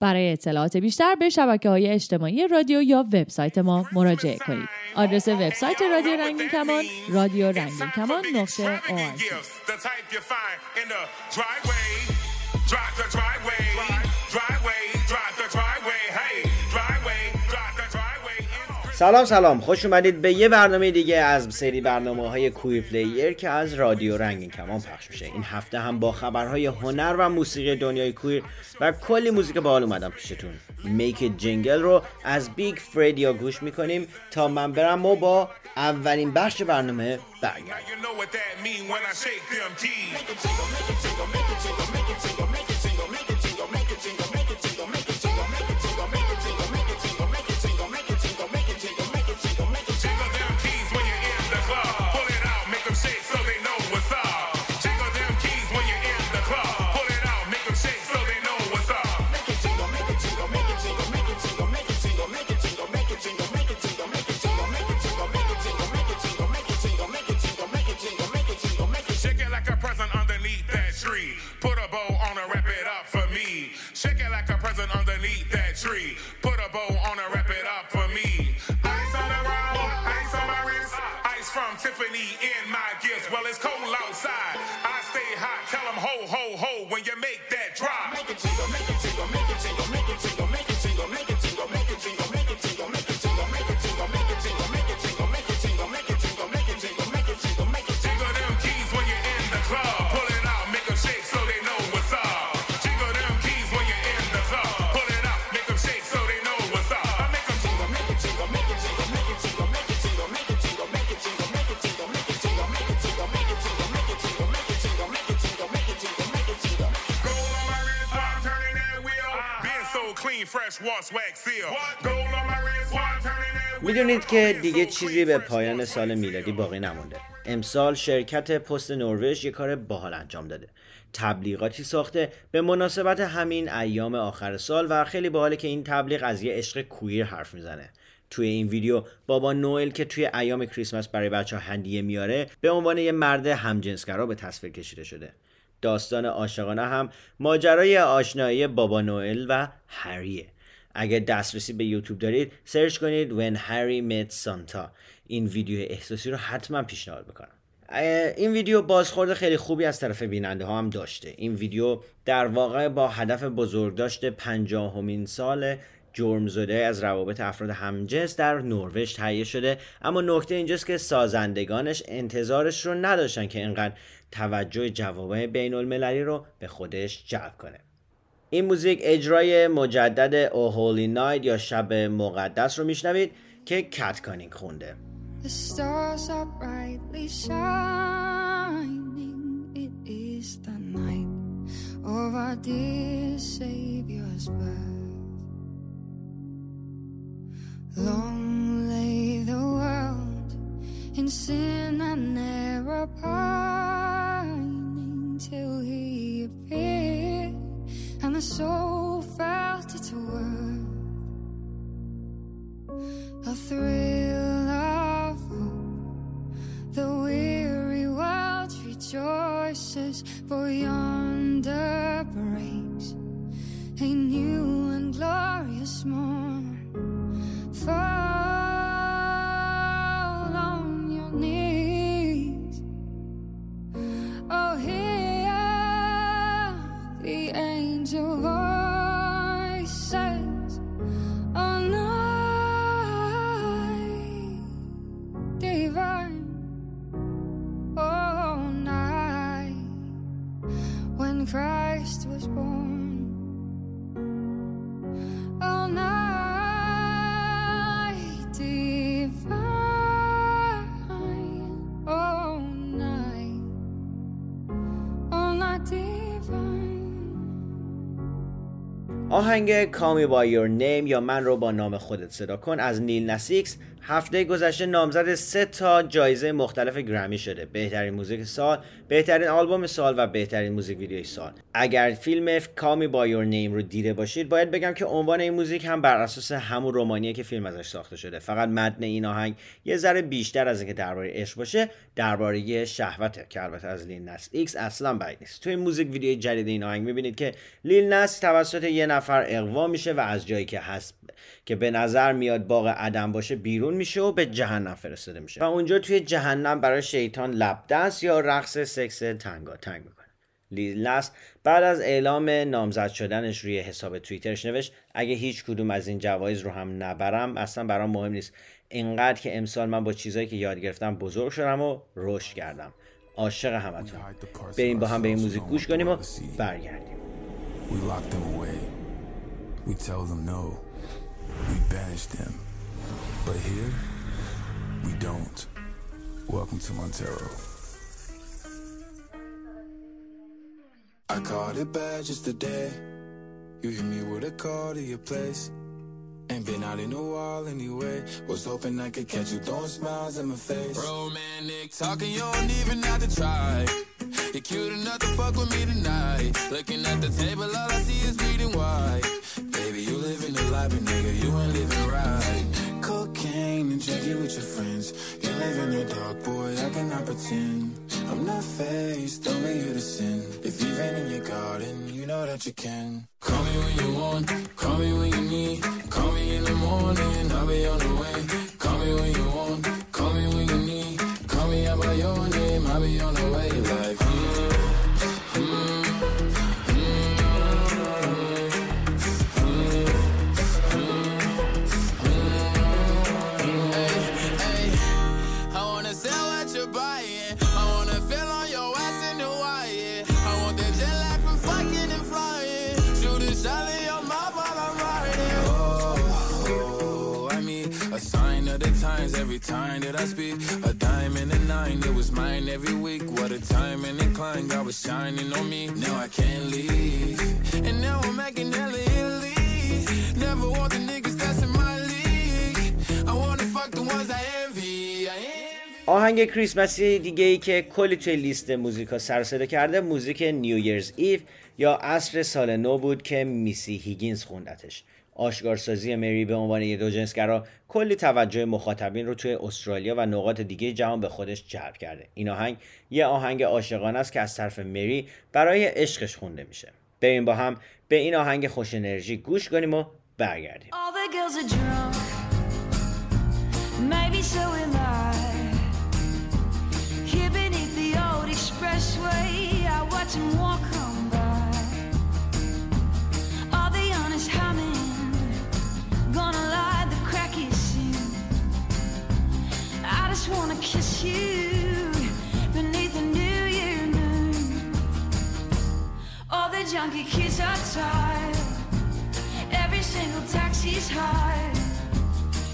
برای اطلاعات بیشتر به شبکه های اجتماعی رادیو یا وبسایت ما مراجعه کنید. آدرس وبسایت رادیو رنگین کمان رادیو رنگین کمان نقطه سلام سلام. خوش اومدید به یه برنامه دیگه از سری برنامه های Queer Player که از رادیو رنگین کمان پخش میشه. این هفته هم با خبرهای هنر و موسیقی دنیای queer و کلی موزیک باحال اومدم پیشتون. میک جنگل رو از بیگ فریدیا گوش می‌کنیم تا من برم و با اولین بخش برنامه برگردم. می‌دونید که دیگه چیزی به پایان سال میلادی باقی نمونده. امسال شرکت پست نروژ یه کار باحال انجام داده. تبلیغاتی ساخته به مناسبت همین ایام آخر سال و خیلی باحاله که این تبلیغ از یه عشق کویر حرف می‌زنه. توی این ویدیو بابا نوئل که توی ایام کریسمس برای بچه ها هندیه میاره به عنوان یه مرد همجنسگرا به تصویر کشیده شده. داستان عاشقانه هم ماجرای آشنایی بابا نوئل و هریه اگه دسترسی به یوتیوب دارید سرچ کنید When Harry Met Santa. این ویدیو احساسی رو حتما پیشنهاد می‌کنم. این ویدیو بازخورد خیلی خوبی از طرف بیننده ها هم داشته. این ویدیو در واقع با هدف بزرگ داشته پنجاهمین سال جرم زده از روابط افراد همجنس در نروژ تهیه شده. اما نکته اینجاست که سازندگانش انتظارش رو نداشتن که اینقدر توجه جوابای بین المللی رو به خودش جلب کنه. این موزیک اجرای مجدد او هولی نایت یا شب مقدس رو میشنوید که کت کانینگ خونده till he appeared. The soul felt its worth. A thrill of hope, the weary world rejoices, for yonder breaks a new and glorious morn. Fall on your knees, oh, hear آهنگ Call Me by Your Name یا من رو با نام خودت صدا کن از Lil Nas X هفته گذشته نامزد سه تا جایزه مختلف گرمی شده. بهترین موزیک سال بهترین آلبوم سال و بهترین موزیک ویدیوی سال. اگر فیلم Call Me by Your Name رو دیده باشید باید بگم که عنوان این موزیک هم بر اساس همون رمانیه که فیلم ازش ساخته شده. فقط متن این آهنگ یه ذره بیشتر از اینکه درباره عشق باشه درباره شهوته که البته از Lil Nas X اصلا بعید نیست. تو این موزیک ویدیوی جدید این آهنگ می‌بینید که لیل نس توسط یه نفر اقوا میشه و از جایی که هست که به نظر میاد باغ عدم باشه بیرون میشه و به جهنم فرستاده میشه. و اونجا توی جهنم برای شیطان لب دست یا رقص سکس تنگا تنگ می‌کنه. لیلاس بعد از اعلام نامزد شدنش روی حساب توییترش نوشت اگه هیچ کدوم از این جوایز رو هم نبرم اصلا برام مهم نیست. اینقدر که امسال من با چیزایی که یاد گرفتم بزرگ شدم و رشد کردم. عاشق همتون. بریم با هم به این موزیک گوش کنیم و برگردیم. We lock them away. We tell them. But here, we don't. Welcome to Montero. I caught it bad just today. You hit me with a call to your place. Ain't been out in a while anyway. Was hoping I could catch you throwing smiles in my face. Romantic talking, you don't even have to try. You're cute enough to fuck with me tonight. Looking at the table, all I see is bleeding white. Baby, you living the life, but nigga, you ain't living right. Cocaine and drinking with your friends. You live in the dark, boy, I cannot pretend. I'm not faced, only you to sin. If you've been in your garden, you know that you can. Call me when you want, call me when you need. Call me in the morning, I'll be on the way. Call me when you want, I speak. A diamond and a nine, it was mine every week. What a time and incline, God was shining on me. Now I can't leave. And now I'm making hella Italy. Never want the niggas that's in my league. I wanna fuck the ones I envy. I envy. آهنگ کریسمسی دیگه ای که کلی توی لیست موزیکا سر و صدا کرده موزیک نیو ایرز یا عصر سال نو بود که میسی هیگینز خوندتش. آشکارسازی مری به عنوان یه دو جنسگرا کلی توجه مخاطبین رو توی استرالیا و نقاط دیگه جهان به خودش جلب کرده. این آهنگ یه آهنگ عاشقانه است که از طرف مری برای عشقش خونده میشه. بریم با هم به این آهنگ خوش انرژی گوش کنیم و برگردیم. All the girls are drunk. Maybe so junkie kids are tired. Every single taxi's high.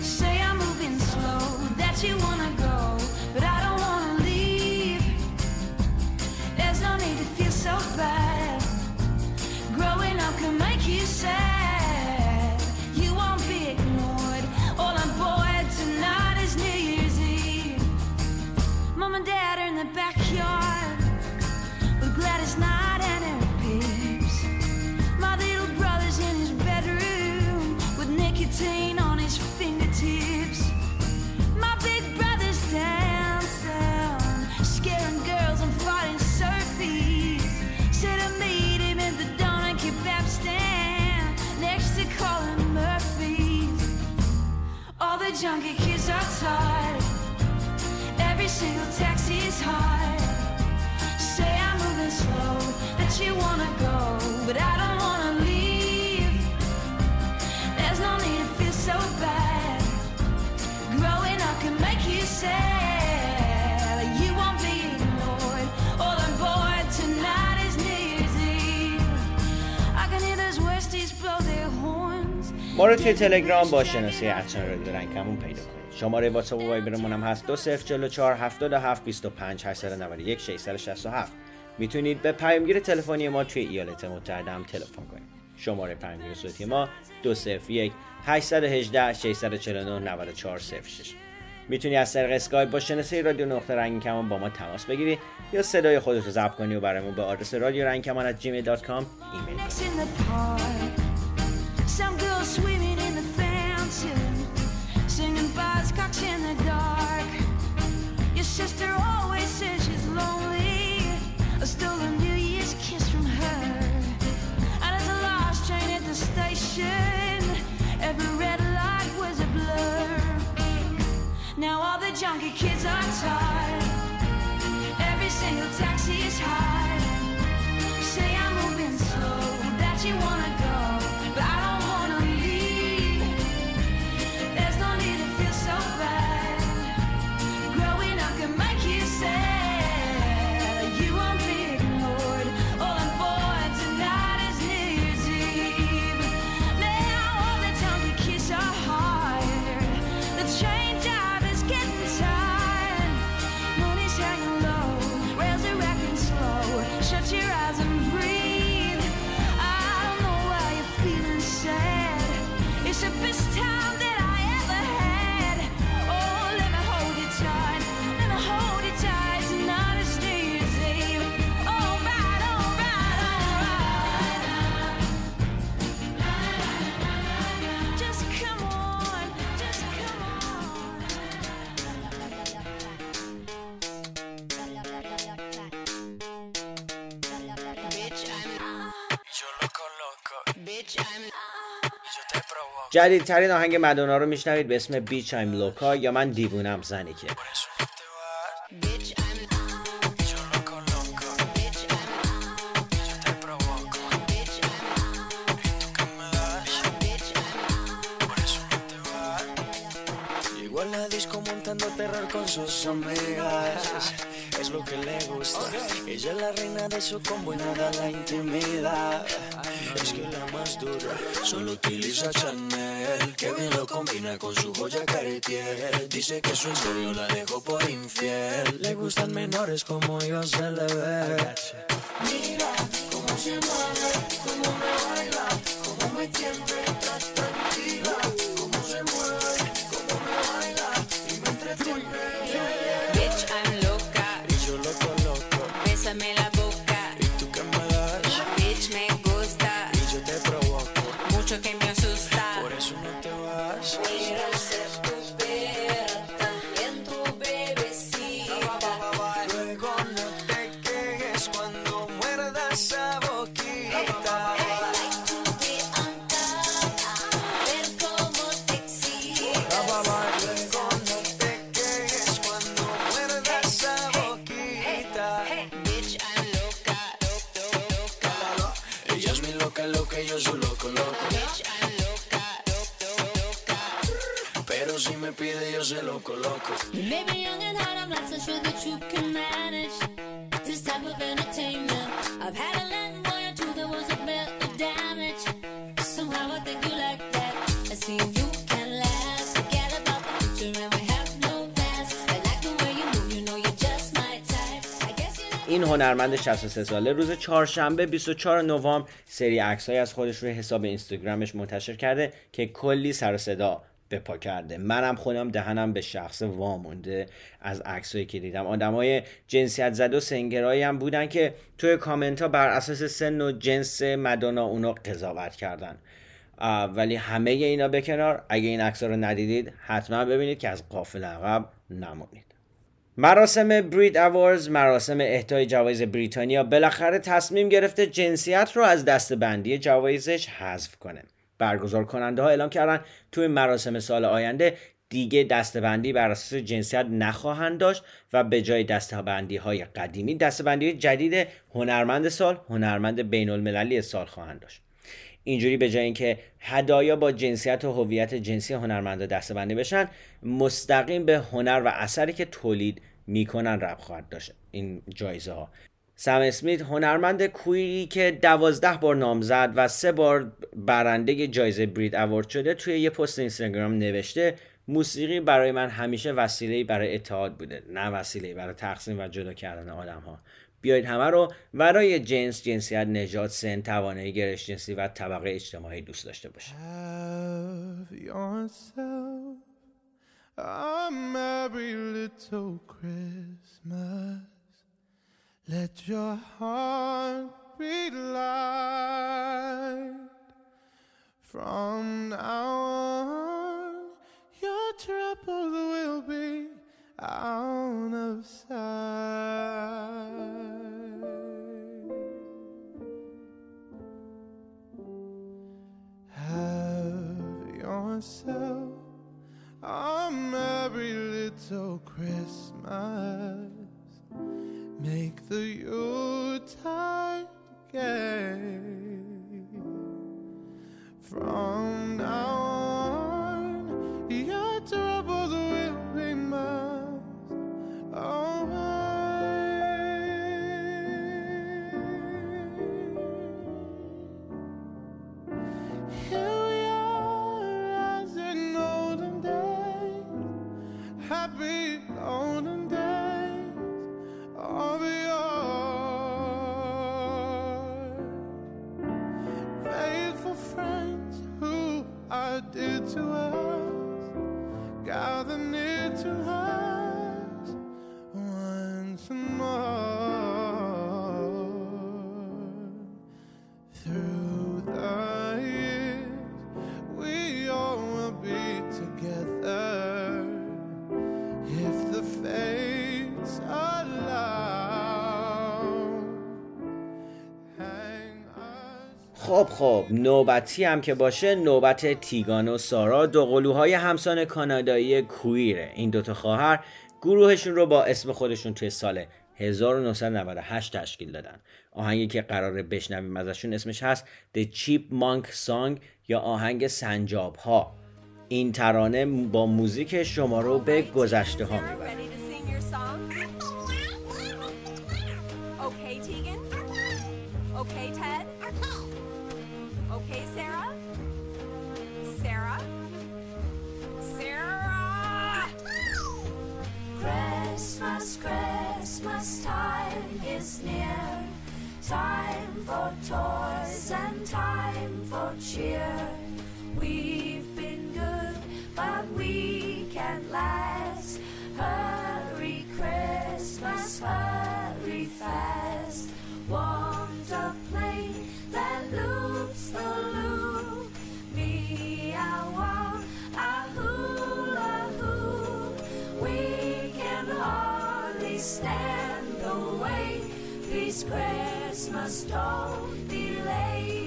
Say I'm moving slow, that you wanna go, but I don't wanna leave. There's no need to feel so bad. Growing up can make you sad. junkie kids are taught. ما رو توی تلگرام با شناسه at sign رادیو رنگین کمون پیدا کنید. شماره واتساپ و وایبرمون هم هست. 2044 77 25 891 667 می‌تونید به پیامگیر تلفنی ما توی ایالات متحده هم تلفن کنید. شماره پیامگیر صوتی ما 201 818 649 9406 می‌تونی از طریق اسکایپ با شناسه رادیو نقطه رنگین کمان با ما تماس بگیری یا صدای خودت رو ضبط کنی و برامون به آدرس رادیو رنگین کمان ایمیل کنی. Swimming in the fountain, singing buzzcocks in the dark. Your sister جدیدترین آهنگ مدونا رو میشنوید به اسم بیچ ایم لوکا یا من دیوونم زنی که terror con sus amigas. Es lo que le gusta. Ella es la reina de su combo y nada la intimida. Es que la más dura solo utiliza Chanel. Que bien lo combina con su joya Cartier. Dice que su novio la dejó por infiel. Le gustan menores como yo se le ve. Mira cómo se mueve, cómo me baila, cómo me tiende, loco, loco. You may be young and hot, I'm not so sure that you can manage this type of entertainment. I've had a lot more or two that was a bit of damage. Somehow I think you like that. Let's see you can last. Forget about the future and we have no past. I like the you move, you know you're just my type. I این هنرمند 63 ساله روز چهارشنبه 24 نوامبر سری عکسای از خودش روی حساب اینستاگرامش منتشر کرده که کلی سر و صدا به پا کرده. منم خودم دهنم به شخص وامونده از عکسایی که دیدم. آدمای جنسیت زد و سنگرایی هم بودن که توی کامنت ها بر اساس سن و جنس مدونا اونو قضاوت کردن. ولی همه اینا به کنار. اگه این عکس رو ندیدید حتما ببینید که از قافل عقب نمونید. مراسم برید اوارز مراسم اهدای جوایز بریتانیا بالاخره تصمیم گرفته جنسیت رو از دستبندی جوایزش حذف کنه. برگزار کننده ها اعلام کردن توی مراسم سال آینده دیگه دستبندی بر اساس جنسیت نخواهند داشت و به جای دستبندی های قدیمی دستبندی جدید هنرمند سال هنرمند بین المللی سال خواهند داشت. اینجوری به جای اینکه هدایا با جنسیت و هویت جنسی هنرمندا دسته‌بندی بشن مستقیم به هنر و اثری که تولید می‌کنن ربط خواهد داشت. این جایزه ها سم اسمیت هنرمند کویری که دوازده بار نامزد و سه بار برنده جایزه برید اوارد شده توی یه پست اینستاگرام نوشته موسیقی برای من همیشه وسیله برای اتحاد بوده. نه وسیله برای تقسیم و جدا کردن آدم ها بیایید همه رو ورای جنس جنسیت نژاد سن توانایی گرش جنسی و طبقه اجتماعی دوست داشته Have Let your heart be light. From now on, your troubles will be out of sight. Have yourself a merry little Christmas. Make the Yuletide gay. From now on, خب خب نوبتی هم که باشه نوبت تیگان و سارا دو قلوهای همسان کانادایی کویره. این دوتا خواهر گروهشون رو با اسم خودشون توی سال 1998 تشکیل دادن. آهنگی که قراره بشنویم ازشون اسمش هست The Cheap Monk Song یا آهنگ سنجاب ها این ترانه با موزیک شما رو به گذشته ها می‌بره Christmas, don't delay.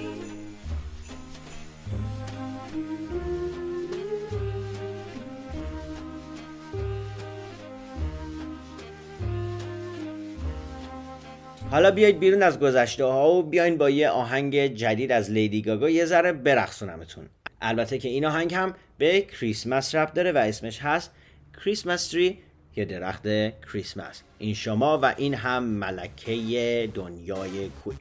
حالا بیایید بیرون از گذشته ها و بیاین با یه آهنگ جدید از لیدی گاگا یه ذره برقصونمتون البته که این آهنگ هم به کریسمس رب داره و اسمش هست کریسمس تری یا درخت کریسمس. این شما و این هم ملکه دنیای کویر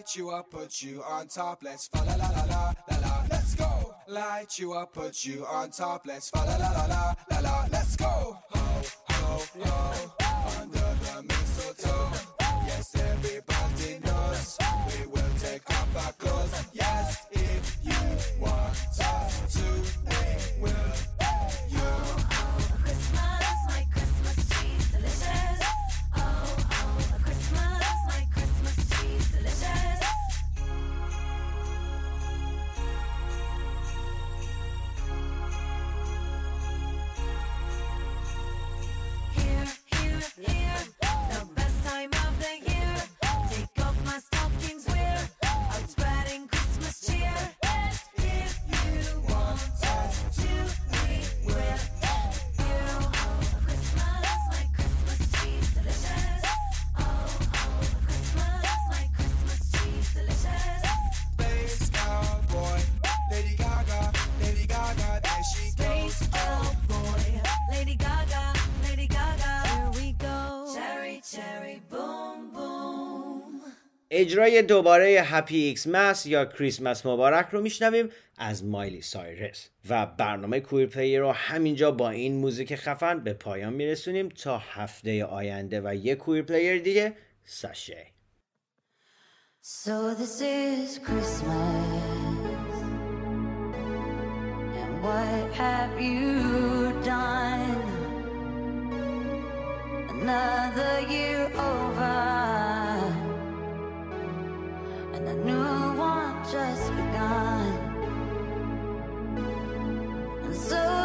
Light you up, put you on top. Let's fa la la la la la la. Let's go. Light you up, put you on top. Let's fa la la la la la la. Let's go. Ho ho ho. Under the mistletoe. Yes, everybody knows we will take off our clothes. Yes. اجرای دوباره Happy Xmas یا کریسمس مبارک رو میشنویم از مایلی سایرس. و برنامه Queer Player رو همینجا با این موزیک خفن به پایان میرسونیم تا هفته آینده و یک Queer Player دیگه سشه. So this is Christmas. And what have you done? Another year new one just begun. And so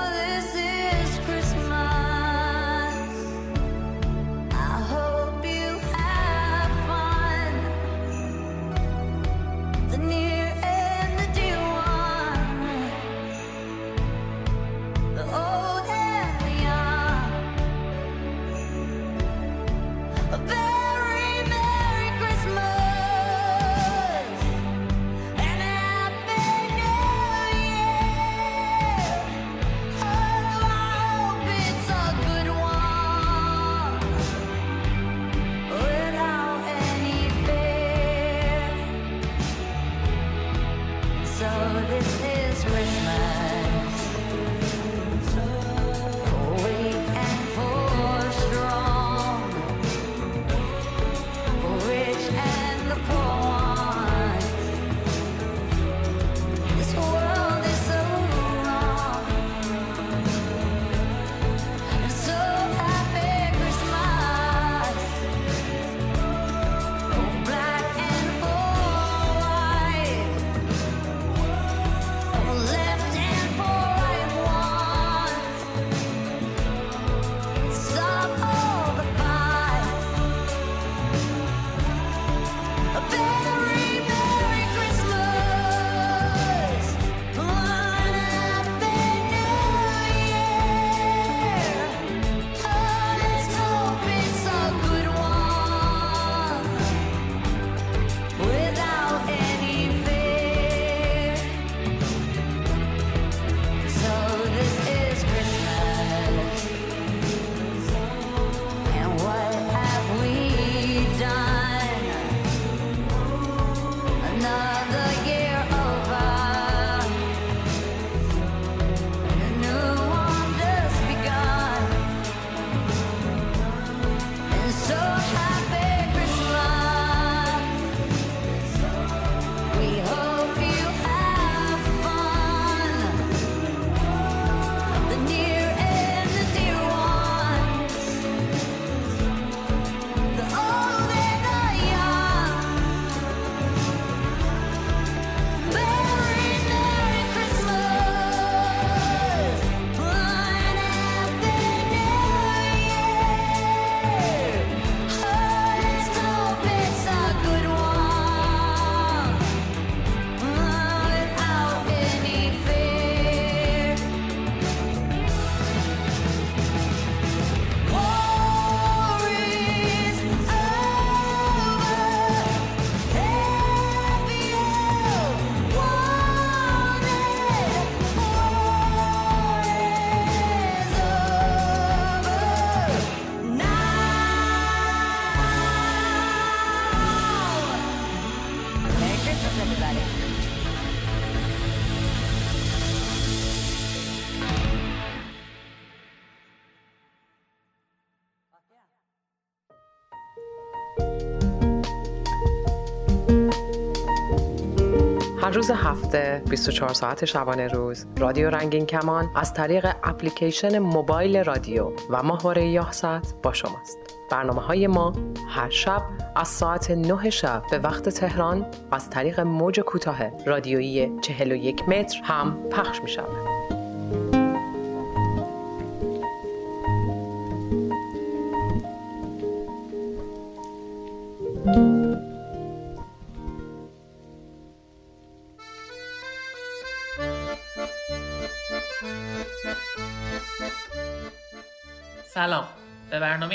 روز هفته 24 ساعت شبانه روز رادیو رنگین کمان از طریق اپلیکیشن موبایل رادیو و ماهواره یاحصت با شماست برنامه های ما هر شب از ساعت 9 شب به وقت تهران از طریق موج کوتاه رادیویی 41 متر هم پخش می شود.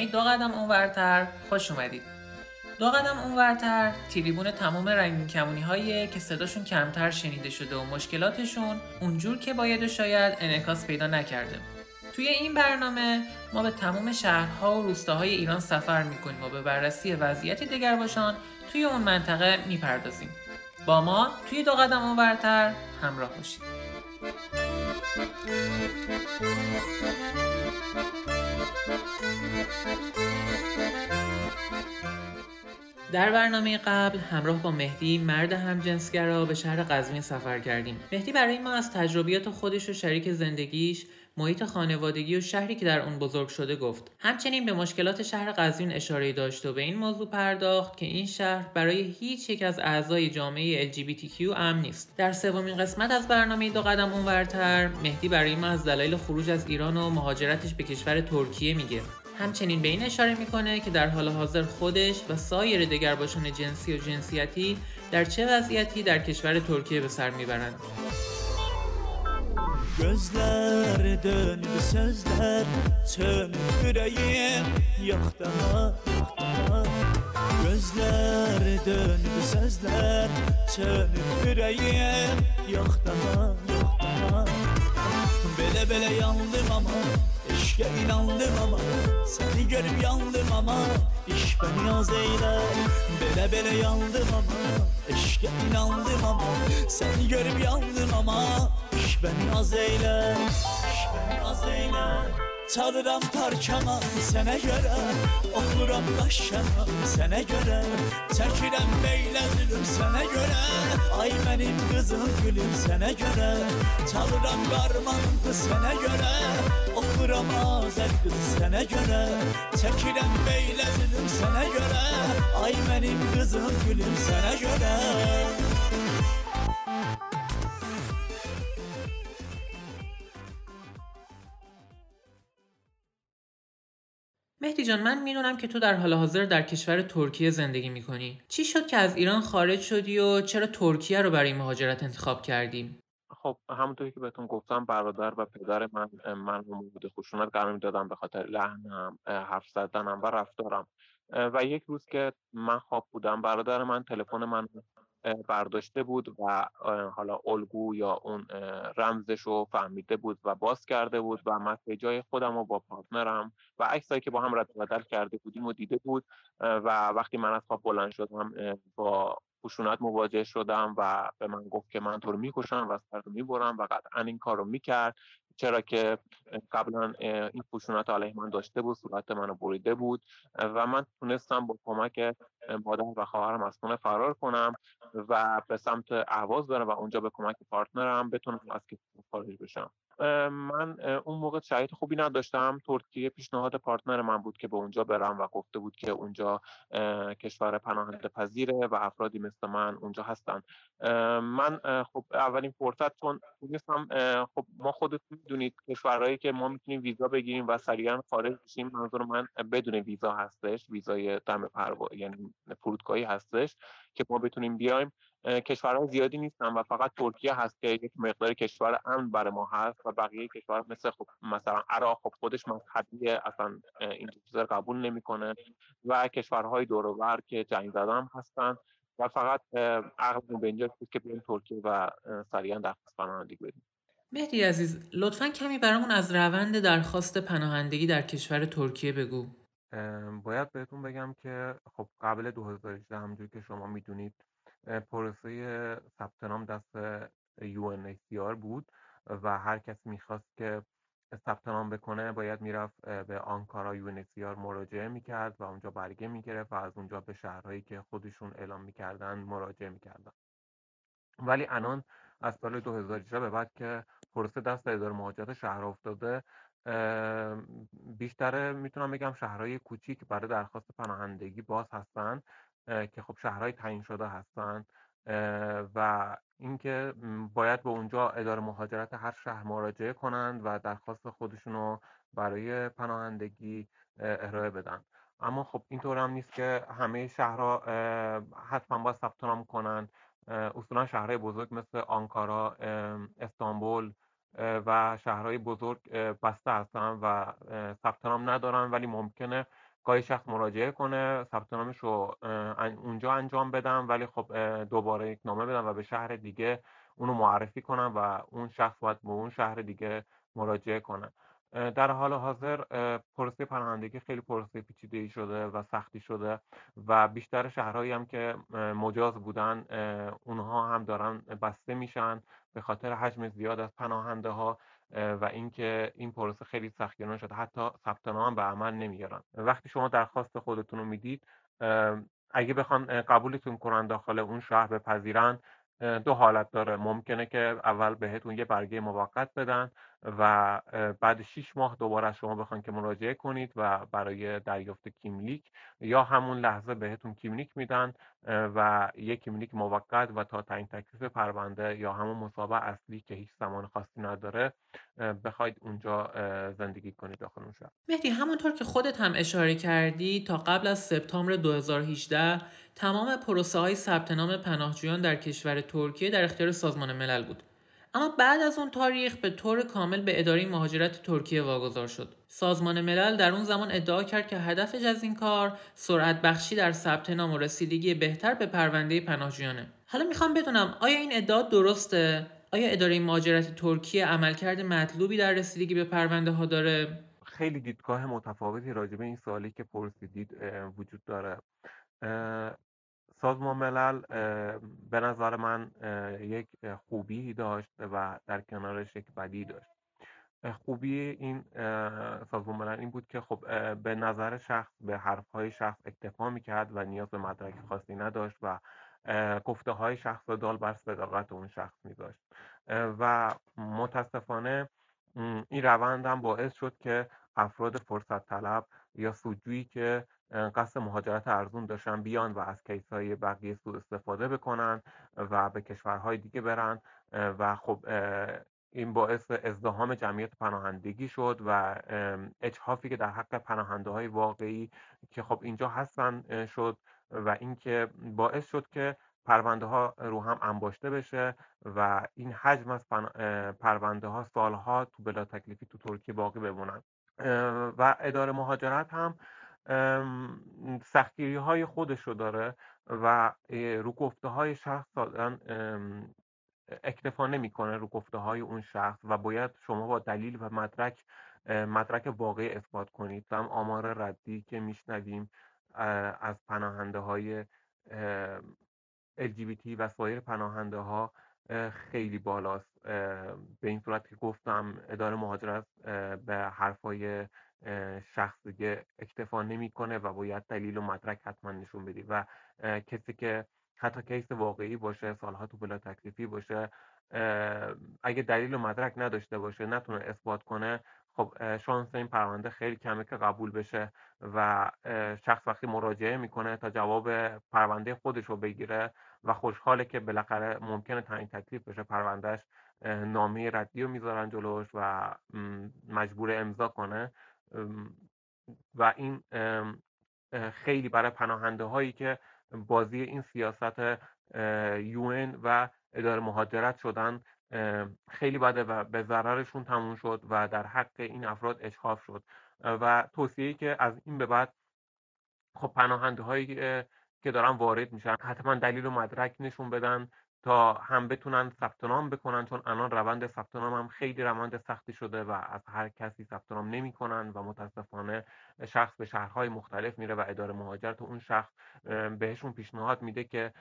برنامه دو قدم اونورتر. خوش اومدید. دو قدم اونورتر. تریبون تمام رنگین کمونی هایی که صداشون کمتر شنیده شده و مشکلاتشون اونجور که باید شاید انعکاس پیدا نکرده. توی این برنامه ما به تمام شهرها و روستاهای ایران سفر می‌کنیم و به بررسی وضعیت دگرباشان توی اون منطقه می‌پردازیم. با ما توی دو قدم اونورتر همراه باشید. در برنامه قبل همراه با مهدی مرد همجنسگرا به شهر قزوین سفر کردیم. مهدی برای ما از تجربیات خودش و شریک زندگیش، محیط خانوادگی و شهری که در اون بزرگ شده گفت. همچنین به مشکلات شهر قزوین اشاره داشت و به این موضوع پرداخت که این شهر برای هیچ یک از اعضای جامعه LGBTQ امن نیست. در سومین قسمت از برنامه دو قدم اونورتر، مهدی برای ما از دلایل خروج از ایران و مهاجرتش به کشور ترکیه میگه. همچنین به این اشاره می‌کنه که در حال حاضر خودش و سایر دگرباشان جنسی و جنسیتی در چه وضعیتی در کشور ترکیه به سر می‌برند. Gözler döndü sözler Çönüp yüreğim Yok daha yok daha Gözler döndü sözler Çönüp yüreğim Yok daha yok daha Bele bele yandım ama Eşke inandım ama Seni görüp yandım ama. İş beni az eyler Bele bele yandım ama. Eşke inandım ama Seni görüp yandım ama. İş beni az eyler İş beni az eyler. Çalıram parçama sene göre. Okuram kaşşana sene göre. Çekirem beyle zulüm sene göre. Ay benim kızım gülüm sene göre. Çalıram karmanı sene göre Okuram azer kız sene göre Çekirem beyle zulüm sene göre Ay benim kızım gülüm sene göre مهدی جان من می‌دونم که تو در حال حاضر در کشور ترکیه زندگی می‌کنی. چی شد که از ایران خارج شدی و چرا ترکیه رو برای مهاجرت انتخاب کردی؟ خب همونطوری که بهتون گفتم برادر و پدر من من مورد خشونت قرار می‌دادم به خاطر لحنم حرف زدنم و رفتارم. و یک روز که من خواب بودم برادر من تلفن من برداشته بود و حالا الگو یا اون رمزش رو فهمیده بود و باز کرده بود و مسیجای خودم رو با پارتنرم و عکسایی که با هم رد و بدل کرده بودیم و دیده بود و وقتی من از خواب بلند شدم با خشونت مواجه شدم و به من گفت که من تو رو می‌کشم و سر رو می‌برم و قطعا این کار رو می‌کرد. چرا که قبلا این خشونت علیه من داشته بود صورت منو بریده بود و من تونستم با کمک مادر و خواهرم از خونه فرار کنم و به سمت اهواز برم و اونجا به کمک پارتنرم بتونم از کشور خارج بشم. من اون موقع شرایط خوبی نداشتم. ترکیه پیشنهاد پارتنر من بود که به اونجا برم و گفته بود که اونجا کشور پناهنده پذیره و افرادی مثل من اونجا هستن. من خب اولین فرصت چون تونستم خب ما خودتون می‌دونید کشورهایی که ما می‌تونیم ویزا بگیریم و سریعا خارج بشیم منظور من بدون ویزا هستش ویزای دم پرواز یعنی فرودگاهی هستش که ما بتونیم بیایم. کشورها زیادی نیستن و فقط ترکیه هست که یک مقدار کشور امن برای ما هست و بقیه کشور مثل خب مثلا عراق خب خودش مذهبیه اصلا این چیزا قبول نمی‌کنه و کشورهای دور و بر که جنگ زده هم هستن و فقط عقلمون به اینجا بود که بریم ترکیه و سریعا درخواست پناهندگی بدیم مهدی عزیز لطفا کمی برامون از روند درخواست پناهندگی در کشور ترکیه بگو. باید بهتون بگم که خب قبل 2018 همونجور که شما می‌دونید پروسه ثبت نام دست UNHCR بود و هر کس می‌خواست که ثبت نام بکنه باید می‌رفت به آنکارا UNHCR مراجعه می‌کرد و اونجا برگه می‌گرفت و از اونجا به شهرهایی که خودشون اعلام می‌کردن مراجعه می‌کردن. ولی الان از سال 2018 به بعد که پروسه دست اداره مهاجرت شهر افتاده بیشتر می‌تونم بگم شهرهای کوچیک برای درخواست پناهندگی باز هستن. که خب شهرهای تعیین شده هستن. و اینکه باید به اونجا اداره مهاجرت هر شهر مراجعه کنند و درخواست خودشون رو برای پناهندگی ارائه بدن. اما خب اینطور هم نیست که همه شهرها حتما باید ثبت نام کنن. اصولا شهرهای بزرگ مثل آنکارا استانبول و شهرهای بزرگ بسته هستن و ثبت نام ندارن ولی ممکنه گاهی شخص مراجعه کنه ثبت نامش رو اونجا انجام بدم ولی خب دوباره یک نامه بدم و به شهر دیگه اونو معرفی کنم و اون شخص باید به اون شهر دیگه مراجعه کنه. در حال حاضر پروسه پناهندگی خیلی پروسه پیچیده شده و سختی شده و بیشتر شهرهایی هم که مجاز بودن اونها هم دارن بسته میشن. به خاطر حجم زیاد از پناهنده ها و اینکه این پروسه خیلی سختگیرانه شده. حتی ثبت نام به عمل نمیارن وقتی شما درخواست خودتون رو می‌دید اگه بخوان قبولتون کنن داخل اون شهر بپذیرن دو حالت داره. ممکنه که اول بهتون یه برگه موقت بدن و بعد 6 ماه دوباره از شما بخوان که مراجعه کنید و برای دریافت کیملیک یا همون لحظه بهتون کیملیک میدن و یک کیملیک موقت و تا تعیین تکلیف پرونده یا همون مسابقه اصلی که هیچ زمان خاصی نداره بخواید اونجا زندگی کنید داخل اون شهر مهدی همونطور که خودت هم اشاره کردی تا قبل از سپتامبر 2018 تمام پروسه های ثبت نام پناهجویان در کشور ترکیه در اختیار سازمان ملل بود. اما بعد از اون تاریخ به طور کامل به اداره مهاجرت ترکیه واگذار شد. سازمان ملل در اون زمان ادعا کرد که هدفش از این کار سرعت بخشی در ثبت نام و رسیدگی بهتر به پرونده پناهجویانه. حالا می‌خوام بدونم آیا این ادعا درسته؟ آیا اداره مهاجرت ترکیه عملکرد مطلوبی در رسیدگی به پرونده ها داره؟ خیلی دیدگاه متفاوتی راجع به این سوالی که پرسیدید وجود داره. سازمان ملل به نظر من یک خوبی داشت و در کنارش یک بدی داشت. خوبی این سازمان ملل این بود که خب به نظر شخص به حرفهای شخص اکتفا می‌کرد و نیاز به مدرک خاصی نداشت و گفته های شخص را دال بر صداقت اون شخص میذاشت. و متاسفانه این روند هم باعث شد که افراد فرصت طلب یا سودجویی که قصد مهاجرت ارزون داشتن بیان و از کیس های بقیه سوء استفاده بکنن و به کشورهای دیگه برن و خب این باعث ازدهام جمعیت پناهندگی شد و اجحافی که در حق پناهنده های واقعی که خب اینجا هستن شد و اینکه باعث شد که پرونده ها رو هم انباشته بشه و این حجم از پرونده ها سالها تو بلا تکلیفی تو ترکیه باقی بمونن. و اداره مهاجرت هم سختگیری های خودش رو داره و رو گفته های شخص دادن اکتفا نمی‌کنه رو گفته های اون شخص و باید شما با دلیل و مدرک مدرک واقعی اثبات کنید. هم آمار ردی که میشنویم از پناهنده های LGBT و سایر پناهنده ها خیلی بالاست. به این صورت که گفتم اداره مهاجرت به حرفای شخص دیگه اکتفا نمی‌کنه و باید دلیل و مدرک حتما نشون بدی و کسی که حتی کیس واقعی باشه سالها تو بلا تکلیفی باشه اگه دلیل و مدرک نداشته باشه نتونه اثبات کنه خب شانس این پرونده خیلی کمه که قبول بشه و شخص وقتی مراجعه می‌کنه تا جواب پرونده خودش رو بگیره و خوشحاله که بالاخره ممکنه تعیین تکلیف بشه پروندهش نامه ردی رو می‌ذارن جلوش و مجبور امضا کنه و این خیلی برای پناهنده هایی که بازی این سیاست یون و اداره مهاجرت شدن خیلی بده و به ضررشون تموم شد و در حق این افراد اجحاف شد. و توصیه‌ای که از این به بعد خب پناهنده هایی که دارن وارد میشن حتما دلیل و مدرک نشون بدن. تا هم بتونن ثبت نام بکنن چون الان روند ثبت نام هم خیلی روند سختی شده و از هر کسی ثبت نام نمی‌کنن و متاسفانه شخص به شهرهای مختلف میره و اداره مهاجرت اون شخص بهشون پیشنهاد میده که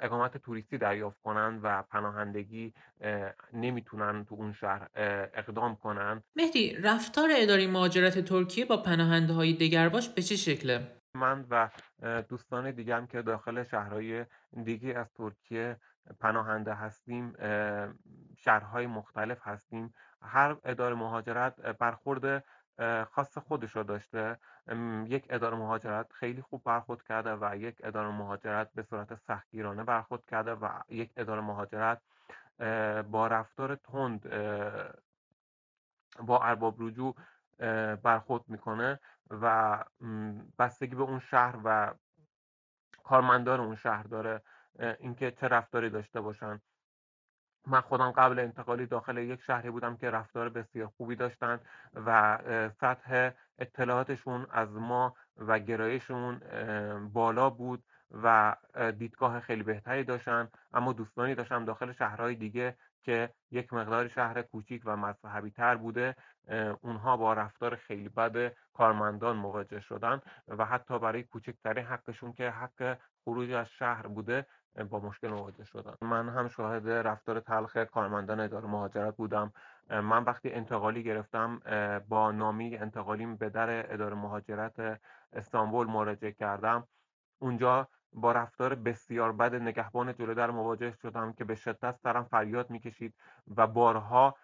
اقامت توریستی دریافت کنن و پناهندگی اه، نمی‌تونن تو اون شهر اقدام کنن. مهدی رفتار اداره مهاجرت ترکیه با پناهنده های دگرباش به چه شکله؟ من و دوستان دیگم که داخل شهرهای دیگه از ترکیه پناهنده هستیم شهرهای مختلف هستیم. هر اداره مهاجرت برخورد خاص خودش رو داشته. یک اداره مهاجرت خیلی خوب برخورد کرده و یک اداره مهاجرت به صورت سختگیرانه برخورد کرده و یک اداره مهاجرت با رفتار تند با ارباب رجوع برخورد می‌کنه و بستگی به اون شهر و کارمندان اون شهر داره. اینکه چه رفتاری داشته باشن. من خودم قبل انتقالی داخل یک شهری بودم که رفتار بسیار خوبی داشتن و سطح اطلاعاتشون از ما و گرایششون اه، بالا بود و اه، دیدگاه خیلی بهتری داشتن. اما دوستانی داشتم داخل شهرهای دیگه که یک مقدار شهر کوچیک و مذهبی تر بوده اونها با رفتار خیلی بد کارمندان مواجه شدن و حتی برای کوچکترین حقشون که حق خروج از شهر بوده با مشکل مواجه شدن. من هم شاهد رفتار تلخ کارمندان اداره مهاجرت بودم. من وقتی انتقالی گرفتم با نامی انتقالیم به در اداره مهاجرت استانبول مراجعه کردم. اونجا با رفتار بسیار بد نگهبان جلو در مواجه شدم که به شدت سرم فریاد می‌کشید و بارها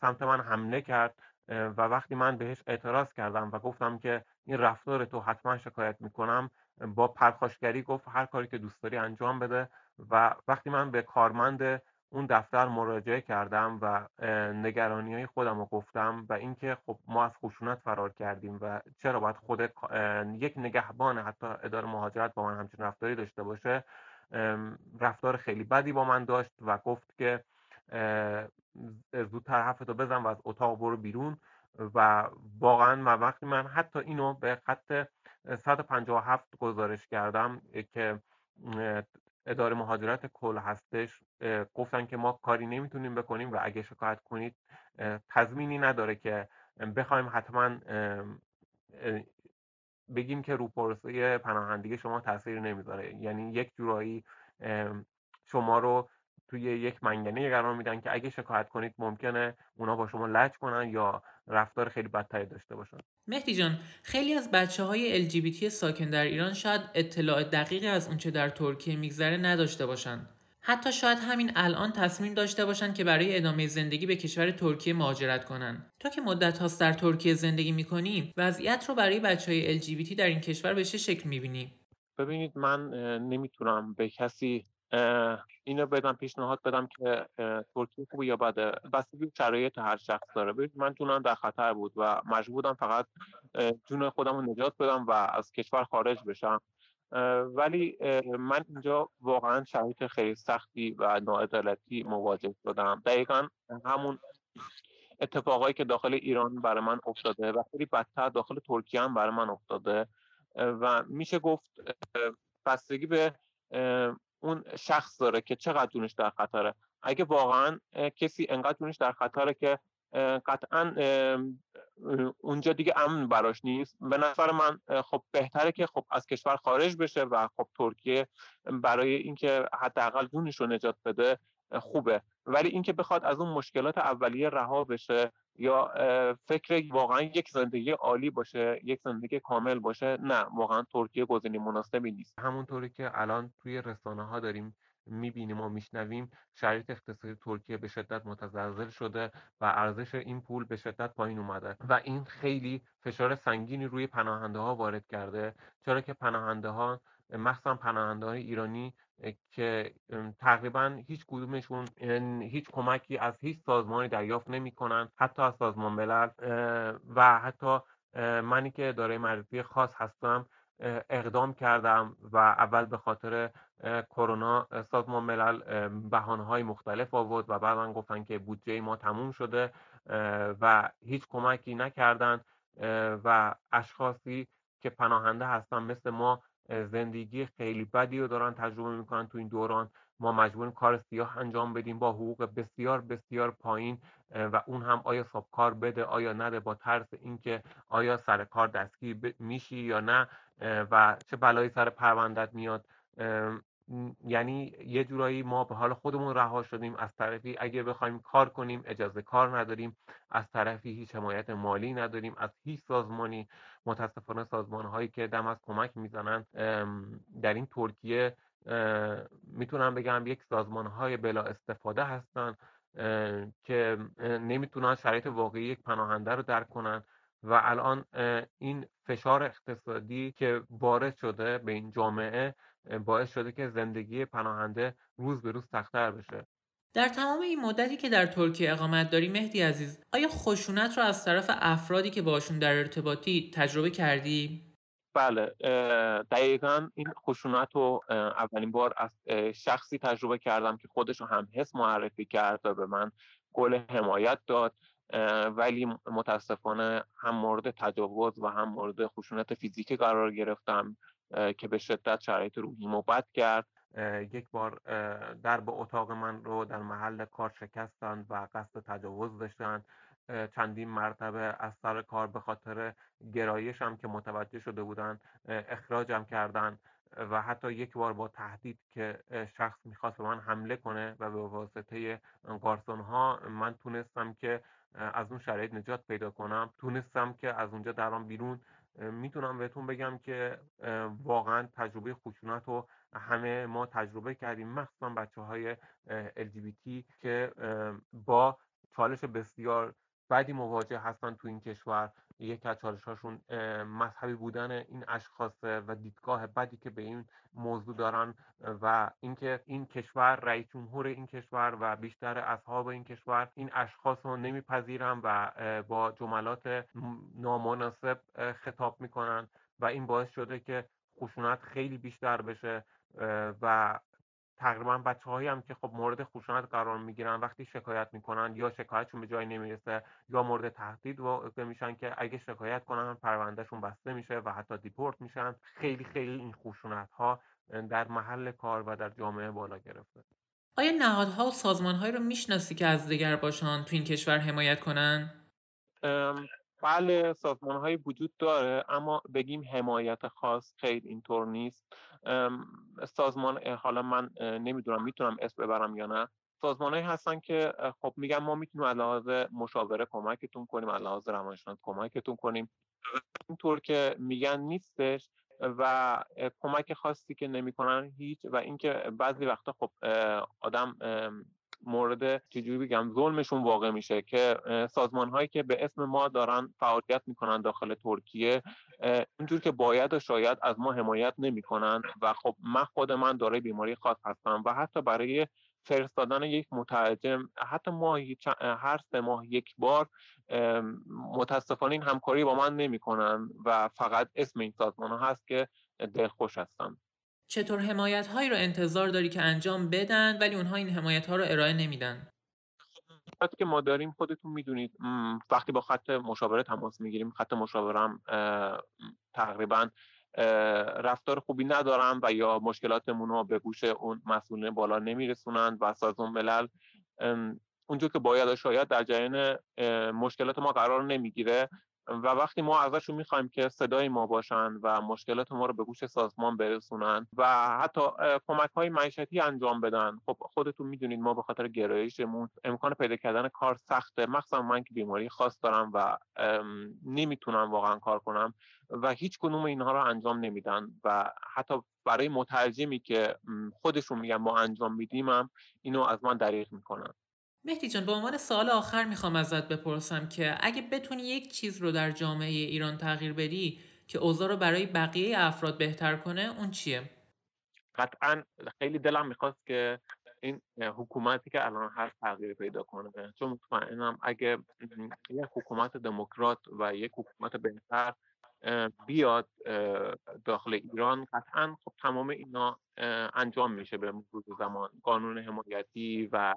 سمت من حمله کرد و وقتی من بهش اعتراض کردم و گفتم که این رفتار تو حتما شکایت می‌کنم با پرخاشگری گفت هر کاری که دوست داری انجام بده و وقتی من به کارمند اون دفتر مراجعه کردم و نگرانی های خودم رو گفتم و اینکه خب ما از خشونت فرار کردیم و چرا باید خود یک نگهبان حتی اداره مهاجرت با من همچین رفتاری داشته باشه رفتار خیلی بدی با من داشت و گفت که زودتر حرفتو بزن و از اتاق برو بیرون و واقعا و وقتی من حتی اینو به خط 157 گزارش کردم که اداره مهاجرت کل هستش گفتن که ما کاری نمی‌تونیم بکنیم و اگه شکایت کنید تضمینی نداره که بخوایم حتما بگیم که رو پروسه پناهندگی شما تاثیر نمی‌ذاره. یعنی یک جورایی شما رو توی یک منگنه قرار میدن که اگه شکایت کنید ممکنه اونا با شما لج کنن یا رفتار خیلی بدتری داشته باشن. مهدی جان خیلی از بچه های LGBT ساکن در ایران شاید اطلاع دقیقی از اونچه در ترکیه میگذره نداشته باشن حتی شاید همین الان تصمیم داشته باشن که برای ادامه زندگی به کشور ترکیه مهاجرت کنن تو که مدت هاست در ترکیه زندگی می‌کنی وضعیت رو برای بچه های LGBT در این کشور به چه شکل می‌بینی؟ ببینید من نمی‌تونم به کسی اینو بدم پیشنهاد بدم که ترکیه خوبه یا بده؟ بستگی شرایط هر شخص داره. ببینید من جونم در خطر بود و مجبور بودم فقط جون خودم رو نجات بدم و از کشور خارج بشم. ولی من اینجا واقعا شرایط خیلی سختی و ناعدالتی مواجه شدم. دقیقا همون اتفاقایی که داخل ایران برای من افتاده و خیلی بدتر داخل ترکیه هم برای من افتاده. و میشه گفت بستگی به اون شخص داره که چقدر جونش در خطره. اگه واقعا کسی انقدر جونش در خطره که قطعا اونجا دیگه امن براش نیست. به نظر من خب بهتره که خب از کشور خارج بشه و خب ترکیه برای اینکه حداقل جونش رو نجات بده خوبه. ولی اینکه بخواد از اون مشکلات اولیه رها بشه یا فکر واقعا یک زندگی عالی باشه یک زندگی کامل باشه؟ نه واقعا ترکیه گزینه مناسبی نیست. همونطوری که الان توی رسانه ها داریم می‌بینیم و میشنویم شرایط اقتصادی ترکیه به شدت متزلزل شده و ارزش این پول به شدت پایین اومده و این خیلی فشار سنگینی روی پناهنده ها وارد کرده. چرا که پناهنده ها مخصوصا پناهنده های ایرانی که تقریبا هیچ کدومشون اه، هیچ کمکی از هیچ سازمانی دریافت نمی‌کنن حتی از سازمان ملل. و حتی منی که دارای معرفی خاص هستم اقدام کردم و اول به خاطر کرونا سازمان ملل بهانه های مختلف آورد و بعدا گفتن که بودجه ما تموم شده و هیچ کمکی نکردن و اشخاصی که پناهنده هستن مثل ما زندگی خیلی بدی رو دارن تجربه می‌کنن تو این دوران. ما مجبوریم کار سیاه انجام بدیم. با حقوق بسیار بسیار پایین و اون هم آیا صاحب کار بده آیا نده با ترس اینکه آیا سر کار دستگیر میشی یا نه و چه بلایی سر پروندت میاد. یعنی یه جورایی ما به حال خودمون رها شدیم. از طرفی اگه بخوایم کار کنیم اجازه کار نداریم. از طرفی هیچ حمایت مالی نداریم. از هیچ سازمانی متاسفانه سازمان هایی که دم از کمک می‌زنن در این ترکیه می‌تونم بگم یک سازمان های بلا استفاده هستن که نمی‌تونن شرایط واقعی یک پناهنده رو درک کنن و الان این فشار اقتصادی که وارد شده به این جامعه باعث شده که زندگی پناهنده روز به روز سختتر بشه. در تمام این مدتی که در ترکیه اقامت داری مهدی عزیز آیا خشونت رو از طرف افرادی که باشون در ارتباطی تجربه کردی؟ بله دقیقا این خشونت رو اولین بار از شخصی تجربه کردم که خودش رو هم حس معرفی کرد و به من گل حمایت داد. ولی متاسفانه هم مورد تجاوز و هم مورد خشونت فیزیکی قرار گرفتم. که به شدت شرایط روحیمو بد کرد. یک بار اه، درب اتاق من رو در محل کار شکستند و قصد تجاوز داشتند. چندین مرتبه از سر کار به خاطر گرایشم که متوجه شده بودن اخراجم کردن و حتی یک بار با تهدید که شخص می‌خواست به من حمله کنه و به واسطه گارسون ها من تونستم که از اون شرایط نجات پیدا کنم. تونستم که از اونجا درام بیرون می‌تونم بهتون بگم که واقعا تجربه خشونت رو همه ما تجربه کردیم مخصوصا بچه های LGBT که با چالش بسیار بدی مواجه هستن تو این کشور. یکی از چالش هاشون مذهبی بودن این اشخاصه و دیدگاه بدی که به این موضوع دارن و اینکه این کشور رئیس جمهور این کشور و بیشتر اصحاب این کشور این اشخاص رو نمیپذیرن و با جملات نامناسب خطاب می‌کنن و این باعث شده که خشونت خیلی بیشتر بشه و تقریبا بچه هایی هم که خب مورد خشونت قرار می‌گیرن وقتی شکایت می‌کنن یا شکایتشون به جایی نمی‌رسه یا مورد تهدید واقع میشن که اگه شکایت کنن پروندهشون بسته میشه و حتی دیپورت میشن خیلی خیلی این خشونت ها در محل کار و در جامعه بالا گرفته آیا نهادها و سازمانهایی رو می‌شناسی که از دیگر باشان تو این کشور حمایت کنن؟ بله سازمان های وجود داره اما بگیم حمایت خاص خیلی اینطور نیست. سازمان حالا من نمی‌دونم می‌تونم اسم ببرم یا نه. سازمان هایی هستن که خب میگن ما می‌تونیم لحاظ مشاوره کمکتون کنیم از لحاظ روانشناسی کمکتون کنیم. اینطور که میگن نیستش و کمک خاصی که نمی‌کنن هیچ و اینکه بعضی وقتا خب آدم مورد چجوری بگم ظلمشون واقع میشه که سازمان هایی که به اسم ما دارن فعالیت می‌کنن داخل ترکیه اینجور که باید و شاید از ما حمایت نمی‌کنن و خب من خود من دارای بیماری خاص هستم و حتی برای فرستادن یک مترجم حتی ماهی هر سه ماه یک بار متاسفانه این همکاری با من نمی‌کنن و فقط اسم این سازمان ها هست که دلخوش هستم چطور حمایت هایی رو انتظار داری که انجام بدن ولی اونها این حمایت ها رو ارائه نمیدن؟ خطی که ما داریم خودتون می‌دونید وقتی با خط مشاوره تماس می‌گیریم خط مشاورم اه، تقریبا رفتار خوبی ندارن و یا مشکلاتمون رو به گوش اون مسئولین بالا نمیرسونند و سازمان ملل اونجور که باید شاید در جریان مشکلات ما قرار نمی‌گیره و وقتی ما ازشون می‌خوایم که صدای ما باشن و مشکلات ما رو به گوش سازمان برسونن و حتی کمک های معیشتی انجام بدن خب خودتون می‌دونید ما به خاطر گرایشمون امکان پیدا کردن کار سخته. مخصوصا من که بیماری خاص دارم و نمی‌تونم واقعا کار کنم و هیچ کدوم اینها رو انجام نمیدن و حتی برای مترجمی که خودشون میگن ما انجام میدیم اینو از من دریغ می‌کنن. مهدی جان به عنوان سوال آخر می‌خوام ازت بپرسم که اگه بتونی یک چیز رو در جامعه ایران تغییر بدی که اوضاع رو برای بقیه افراد بهتر کنه اون چیه؟ قطعا خیلی دلم می‌خواست که این حکومتی که الان هست تغییر پیدا کنه چون مطمئنم اگه یک حکومت دموکرات و یک حکومت بهتر بیاد داخل ایران قطعا خب تمام اینا انجام میشه به مرور زمان قانون حمایتی و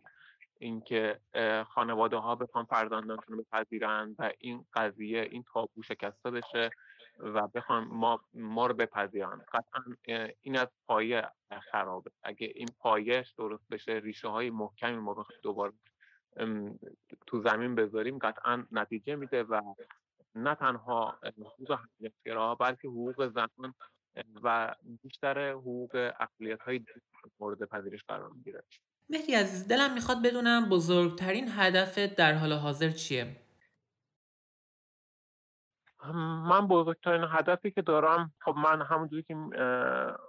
اینکه خانواده ها بخوان فرزندانشون رو بپذیرن و این قضیه این تابو شکسته بشه و بخوان ما ما رو بپذیرن. قطعا این از پایه خرابه. اگه این پایش درست بشه ریشه های محکمی ما بخوایم دوباره تو زمین بذاریم قطعا نتیجه میده و نه تنها حقوق همجنسگراها بلکه حقوق زنان و بیشتر حقوق اقلیت های مورد پذیرش قرار می‌گیره. مهدی عزیز دلم می‌خواد بدونم بزرگترین هدفت در حال حاضر چیه؟ من بزرگترین هدفی که دارم خب من همونجوری که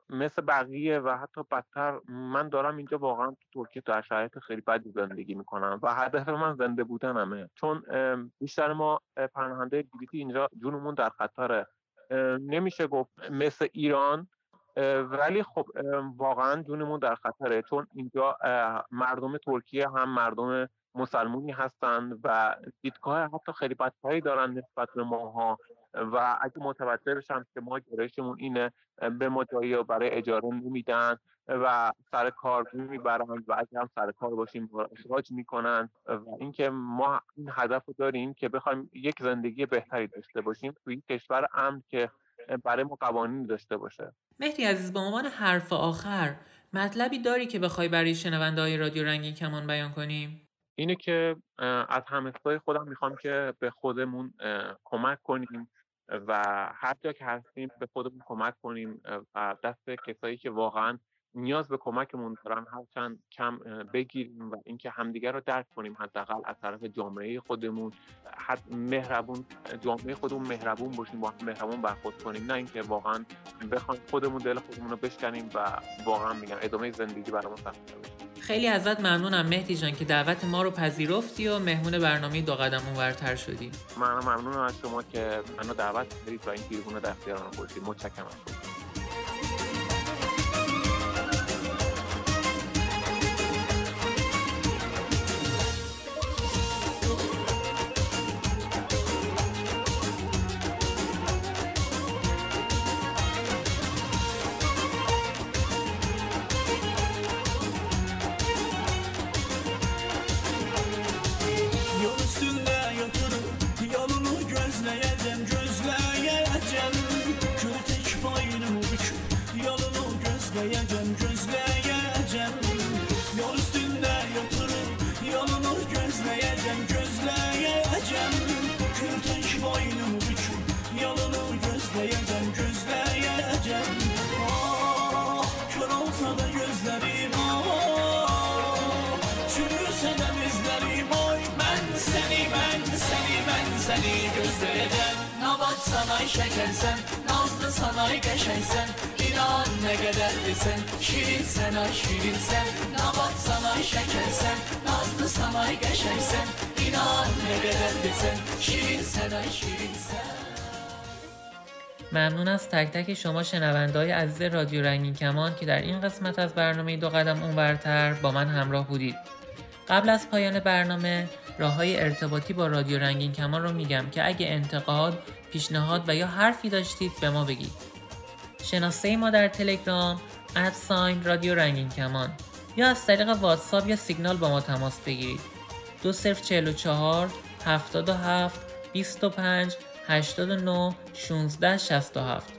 مثل بقیه و حتی بدتر من دارم اینجا واقعا تو ترکیه در شرایط خیلی بدی زندگی می‌کنم و هدف من زنده بودنمه چون بیشتر ما اه، پناهنده LGBT اینجا جونمون در خطره نمیشه گفت مثل ایران ولی خب واقعا جونمون در خطره چون اینجا مردم ترکیه هم مردم مسلمونی هستند و دیدگاه حتی خیلی بدتری دارن نسبت به ماها و اگه متوجه بشن که ما گرایشمون اینه به ما جایی برای اجاره نمیدن و سر کار می‌برن و اگه هم سر کار باشیم اخراج می‌کنن و اینکه ما این هدف رو داریم که بخوایم یک زندگی بهتری داشته باشیم توی کشور امن که برای ما قوانین داشته باشه مهدی عزیز به عنوان حرف آخر مطلبی داری که بخوای برای شنونده های رادیو رنگین کمان بیان کنیم؟ اینه که از همستای خودم می‌خوام که به خودمون کمک کنیم و هر جا که هستیم به خودمون کمک کنیم و دست کسایی که واقعا نیاز به کمکمون دارن هرچند کم بگیریم و اینکه همدیگر رو درک کنیم حداقل از طرف جامعه خودمون. حد مهربون جامعه خودمون مهربون باشیم با مهربون برخورد کنیم. نه اینکه واقعا بخوایم خودمون دل خودمون رو بشکنیم و واقعا میگم ادامه زندگی برامون سخت بشه خیلی ازت ممنونم. مهدی جان که دعوت ما رو پذیرفتی و مهمون برنامه دو قدم اونورتر شدی. من ممنونم از شما که منو دعوت کردید و این رو در اختیار من گذاشتید. متشکرم. Şekersen Nazlı sana geçeysen İnan ne kederlisin Şirin sen ay şirin sen Nabat sana şekersen Nazlı sana geçeysen İnan ne kederlisin Şirin sen ay şirin sen ممنون از تک تک شما شنونده های عزیز رادیو رنگین کمان که در این قسمت از برنامه دو قدم اونورتر با من همراه بودید. قبل از پایان برنامه راه های ارتباطی با رادیو رنگین کمان رو میگم که اگه انتقاد، پیشنهاد و یا حرفی داشتید به ما بگید. شناسه ما در تلگرام ادساین رادیو رنگین کمان یا از طریق واتساپ یا سیگنال با ما تماس بگیرید. دو صفر چهل و چهار هفتاد و هفت بیست و پنج هشتاد و نو شونزده شست و هفت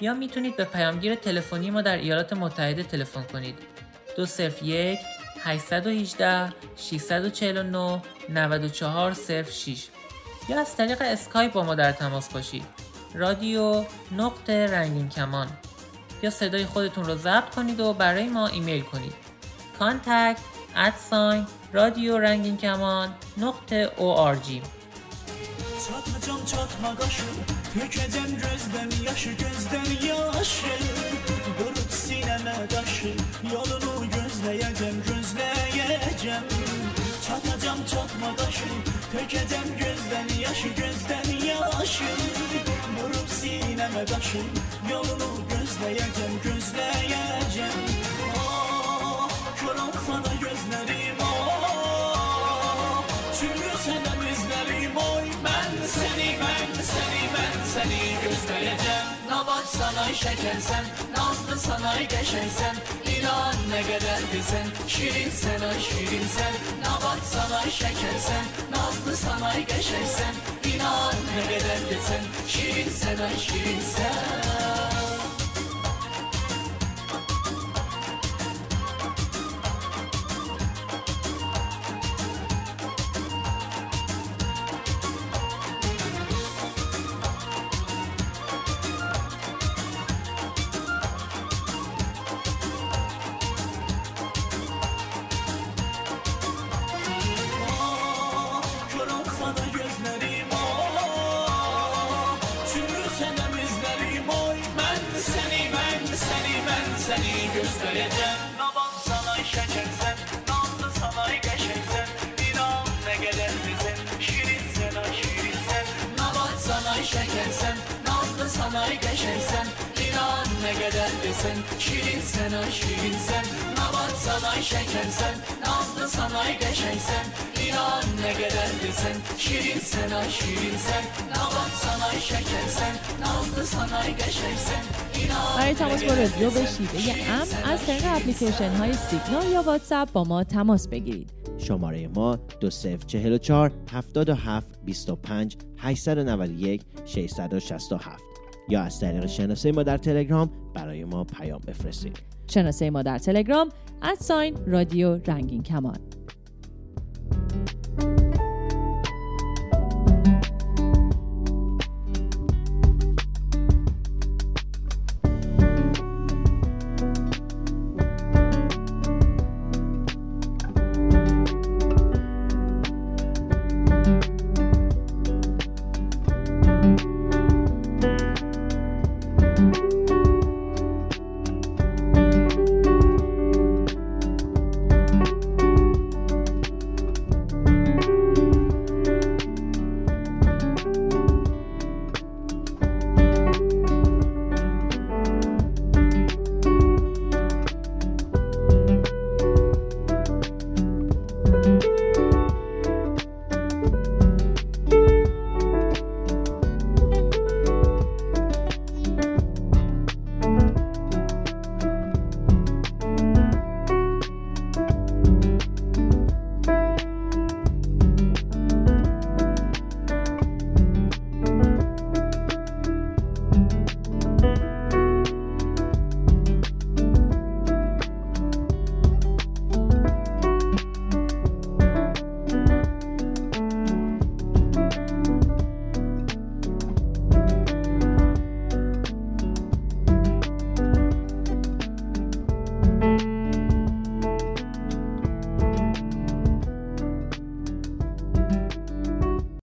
یا می‌تونید به پیامگیر تلفنی ما در ایالات متحده تلفن کنید دو صفر یک 818 649 94 06 یا از طریق اسکایپ با ما در تماس باشید رادیو نقطه رنگین کمان یا صدای خودتون رو ضبط کنید و برای ما ایمیل کنید contact at sign رادیو رنگین کمان نقطه ORG Çatacağım çatma gözden yaşı gözden yaşı Vurup sineme taşı Yolunu gözleyeceğim gözleyeceğim. Ah kör olsa da gözlerim ah Çürüse de izlerim oy. Ben seni ben seni ben seni gözleyeceğim. Nabat sana şekersen Nazlı sana geçeysen İnan ne kederlisin Şirin sen ay şirin sen. Nabat sana şekersen Nazlı sana geçeysen İnan ne kederlisin Şirin sen ay şirin sen رادیو به شیوه امن از طریق اپلیکیشن های سیگنال یا واتساپ با ما تماس بگیرید. شماره ما 2044 77 25 891 667 یا از طریق شناسه ما در تلگرام برای ما پیام بفرستید. شناسه ما در تلگرام ادساین رادیو رنگین کمان.